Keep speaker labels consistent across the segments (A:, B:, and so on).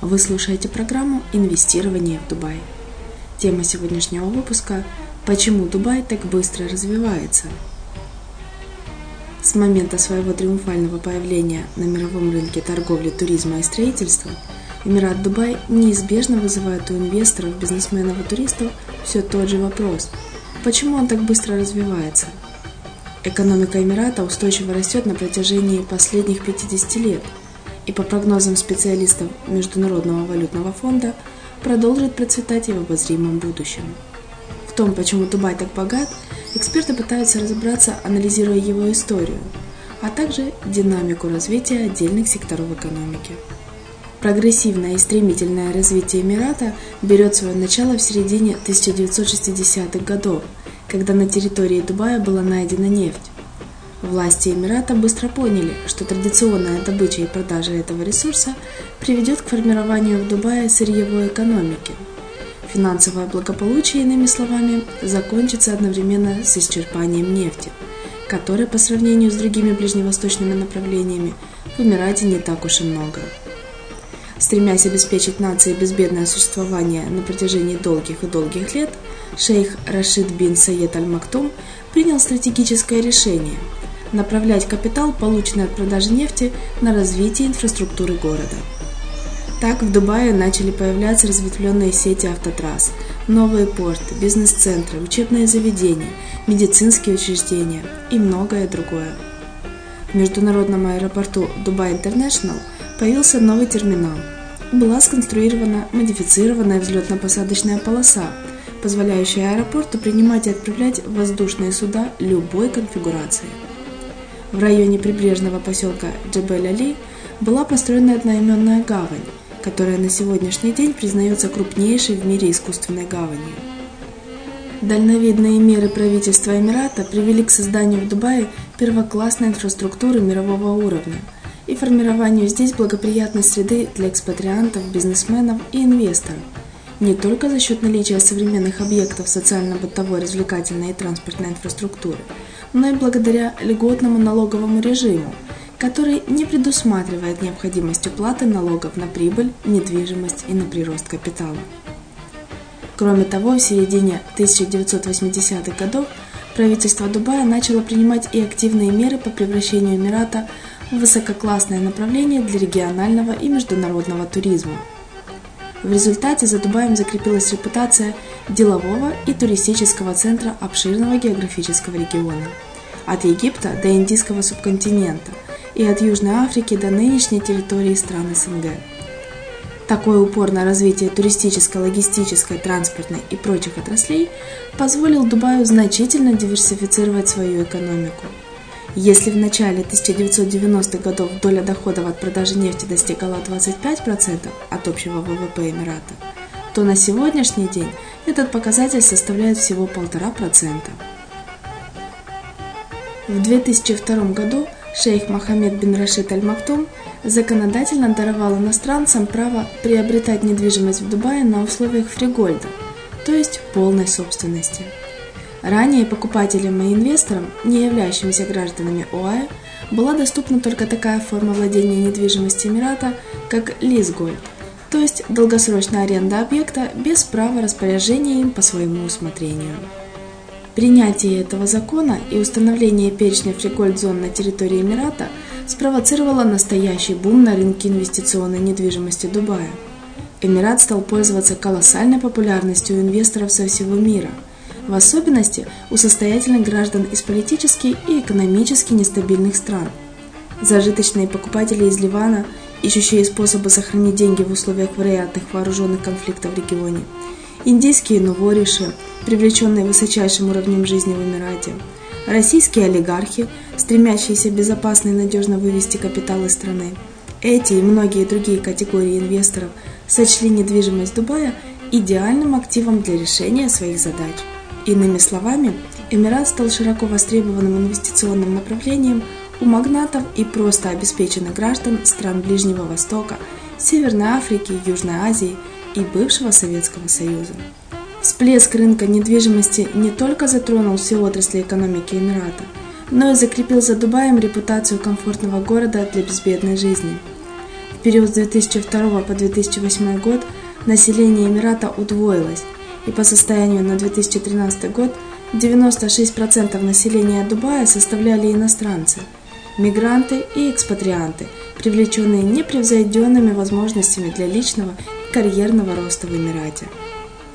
A: Вы слушаете программу «Инвестирование в Дубай». Тема сегодняшнего выпуска – «Почему Дубай так быстро развивается?». С момента своего триумфального появления на мировом рынке торговли, туризма и строительства Эмират Дубай неизбежно вызывает у инвесторов, бизнесменов и туристов все тот же вопрос – почему он так быстро развивается – Экономика Эмирата устойчиво растет на протяжении последних 50 лет и по прогнозам специалистов Международного валютного фонда продолжит процветать и в обозримом будущем. В том, почему Дубай так богат, эксперты пытаются разобраться, анализируя его историю, а также динамику развития отдельных секторов экономики. Прогрессивное и стремительное развитие Эмирата берет свое начало в середине 1960-х годов – когда на территории Дубая была найдена нефть. Власти Эмирата быстро поняли, что традиционная добыча и продажа этого ресурса приведет к формированию в Дубае сырьевой экономики. Финансовое благополучие, иными словами, закончится одновременно с исчерпанием нефти, которой по сравнению с другими ближневосточными направлениями в Эмирате не так уж и много. Стремясь обеспечить нации безбедное существование на протяжении долгих и долгих лет, шейх Рашид бин Саед Аль-Мактум принял стратегическое решение – направлять капитал, полученный от продажи нефти, на развитие инфраструктуры города. Так в Дубае начали появляться разветвленные сети автотрасс, новые порты, бизнес-центры, учебные заведения, медицинские учреждения и многое другое. В международном аэропорту Дубай Интернешнл появился новый терминал. Была сконструирована модифицированная взлетно-посадочная полоса, позволяющая аэропорту принимать и отправлять воздушные суда любой конфигурации. В районе прибрежного поселка Джебель-Али была построена одноименная гавань, которая на сегодняшний день признается крупнейшей в мире искусственной гаванью. Дальновидные меры правительства Эмирата привели к созданию в Дубае первоклассной инфраструктуры мирового уровня и формированию здесь благоприятной среды для экспатриантов, бизнесменов и инвесторов, не только за счет наличия современных объектов социально-бытовой, развлекательной и транспортной инфраструктуры, но и благодаря льготному налоговому режиму – который не предусматривает необходимость уплаты налогов на прибыль, недвижимость и на прирост капитала. Кроме того, в середине 1980-х годов правительство Дубая начало принимать и активные меры по превращению Эмирата в высококлассное направление для регионального и международного туризма. В результате за Дубаем закрепилась репутация делового и туристического центра обширного географического региона – от Египта до Индийского субконтинента – и от Южной Африки до нынешней территории стран СНГ. Такой упор на развитие туристической, логистической, транспортной и прочих отраслей позволил Дубаю значительно диверсифицировать свою экономику. Если в начале 1990-х годов доля доходов от продажи нефти достигала 25% от общего ВВП Эмирата, то на сегодняшний день этот показатель составляет всего 1,5%. В 2002 году шейх Мохаммед бин Рашид Аль-Мактум законодательно даровал иностранцам право приобретать недвижимость в Дубае на условиях фригольда, то есть полной собственности. Ранее покупателям и инвесторам, не являющимся гражданами ОАЭ, была доступна только такая форма владения недвижимостью Эмирата, как лизгольд, то есть долгосрочная аренда объекта без права распоряжения им по своему усмотрению. Принятие этого закона и установление перечня фрикольд-зон на территории Эмирата спровоцировало настоящий бум на рынке инвестиционной недвижимости Дубая. Эмират стал пользоваться колоссальной популярностью у инвесторов со всего мира, в особенности у состоятельных граждан из политически и экономически нестабильных стран. Зажиточные покупатели из Ливана, ищущие способы сохранить деньги в условиях вероятных вооруженных конфликтов в регионе, индийские новориши, привлеченные высочайшим уровнем жизни в Эмирате, российские олигархи, стремящиеся безопасно и надежно вывести капитал из страны. Эти и многие другие категории инвесторов сочли недвижимость Дубая идеальным активом для решения своих задач. Иными словами, Эмират стал широко востребованным инвестиционным направлением у магнатов и просто обеспеченных граждан стран Ближнего Востока, Северной Африки, Южной Азии – и бывшего Советского Союза. Всплеск рынка недвижимости не только затронул все отрасли экономики Эмирата, но и закрепил за Дубаем репутацию комфортного города для безбедной жизни. В период с 2002 по 2008 год население Эмирата удвоилось, и по состоянию на 2013 год 96% населения Дубая составляли иностранцы, мигранты и экспатрианты, привлеченные непревзойденными возможностями для личного карьерного роста в Эмирате.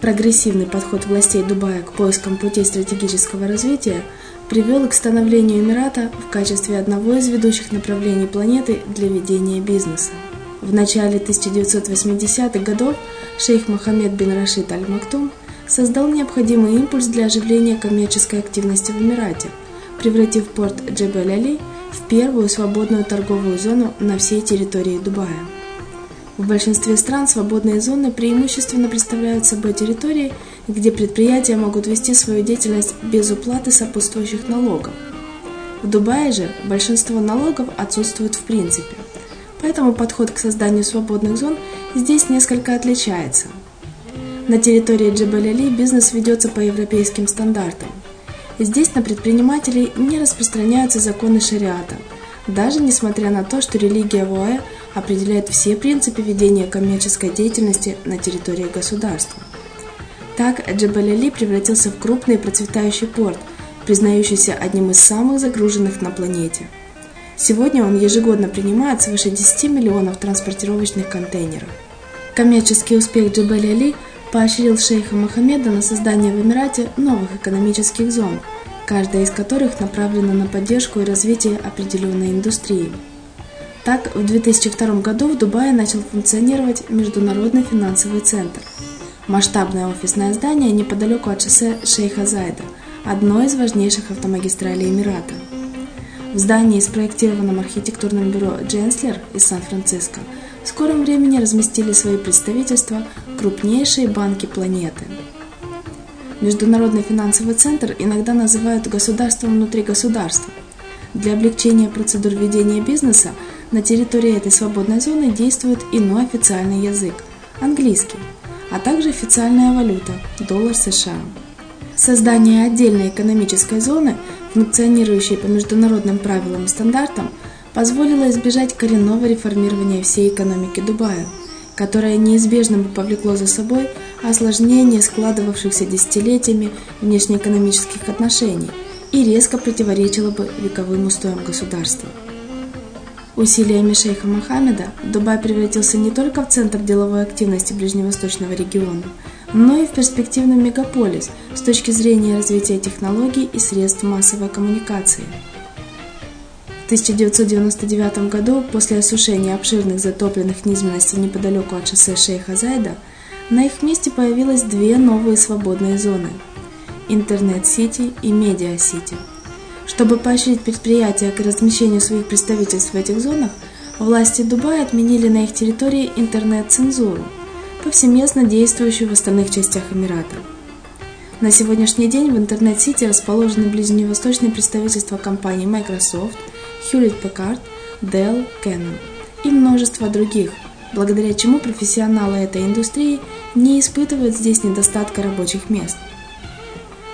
A: Прогрессивный подход властей Дубая к поискам путей стратегического развития привел к становлению Эмирата в качестве одного из ведущих направлений планеты для ведения бизнеса. В начале 1980-х годов шейх Мохаммед бин Рашид Аль-Мактум создал необходимый импульс для оживления коммерческой активности в Эмирате, превратив порт Джебель-Али в первую свободную торговую зону на всей территории Дубая. В большинстве стран свободные зоны преимущественно представляют собой территории, где предприятия могут вести свою деятельность без уплаты сопутствующих налогов. В Дубае же большинство налогов отсутствует в принципе, поэтому подход к созданию свободных зон здесь несколько отличается. На территории Джебель-Али бизнес ведется по европейским стандартам. Здесь на предпринимателей не распространяются законы шариата, даже несмотря на то, что религия в ОАЭ определяет все принципы ведения коммерческой деятельности на территории государства. Так, Джабаль-Али превратился в крупный процветающий порт, признающийся одним из самых загруженных на планете. Сегодня он ежегодно принимает свыше 10 миллионов транспортировочных контейнеров. Коммерческий успех Джабаль-Али поощрил шейха Мохаммеда на создание в Эмирате новых экономических зон, каждая из которых направлена на поддержку и развитие определенной индустрии. Так, в 2002 году в Дубае начал функционировать Международный финансовый центр. Масштабное офисное здание неподалеку от шоссе Шейха Зайда, одной из важнейших автомагистралей Эмирата. В здании, спроектированном архитектурным бюро Дженслер из Сан-Франциско, в скором времени разместили свои представительства крупнейшие банки планеты. Международный финансовый центр иногда называют государством внутри государства. Для облегчения процедур ведения бизнеса на территории этой свободной зоны действует иной официальный язык – английский, а также официальная валюта – доллар США. Создание отдельной экономической зоны, функционирующей по международным правилам и стандартам, позволило избежать коренного реформирования всей экономики Дубая, которое неизбежно бы повлекло за собой осложнение складывавшихся десятилетиями внешнеэкономических отношений и резко противоречило бы вековым устоям государства. Усилиями шейха Мохаммеда Дубай превратился не только в центр деловой активности ближневосточного региона, но и в перспективный мегаполис с точки зрения развития технологий и средств массовой коммуникации. В 1999 году, после осушения обширных затопленных низменностей неподалеку от шоссе Шейха Зайда, на их месте появилось две новые свободные зоны – Интернет-Сити и Медиа-Сити – чтобы поощрить предприятия к размещению своих представительств в этих зонах, власти Дубая отменили на их территории интернет-цензуру, повсеместно действующую в остальных частях Эмирата. На сегодняшний день в интернет-сити расположены ближневосточные представительства компаний Microsoft, Hewlett-Packard, Dell, Canon и множество других, благодаря чему профессионалы этой индустрии не испытывают здесь недостатка рабочих мест.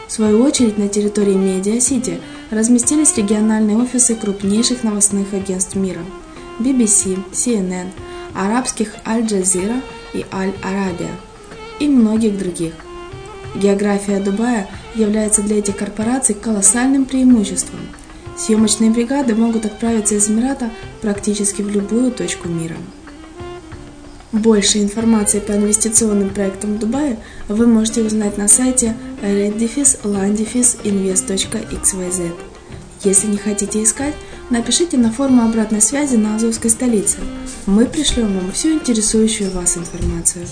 A: В свою очередь на территории Медиа-Сити – разместились региональные офисы крупнейших новостных агентств мира – BBC, CNN, арабских Аль-Джазира и Аль-Арабия и многих других. География Дубая является для этих корпораций колоссальным преимуществом. Съемочные бригады могут отправиться из Эмирата практически в любую точку мира. Больше информации по инвестиционным проектам в Дубае вы можете узнать на сайте reddefislanddefisinvest.xyz. Если не хотите искать, напишите на форму обратной связи на Азовской столице. Мы пришлем вам всю интересующую вас информацию.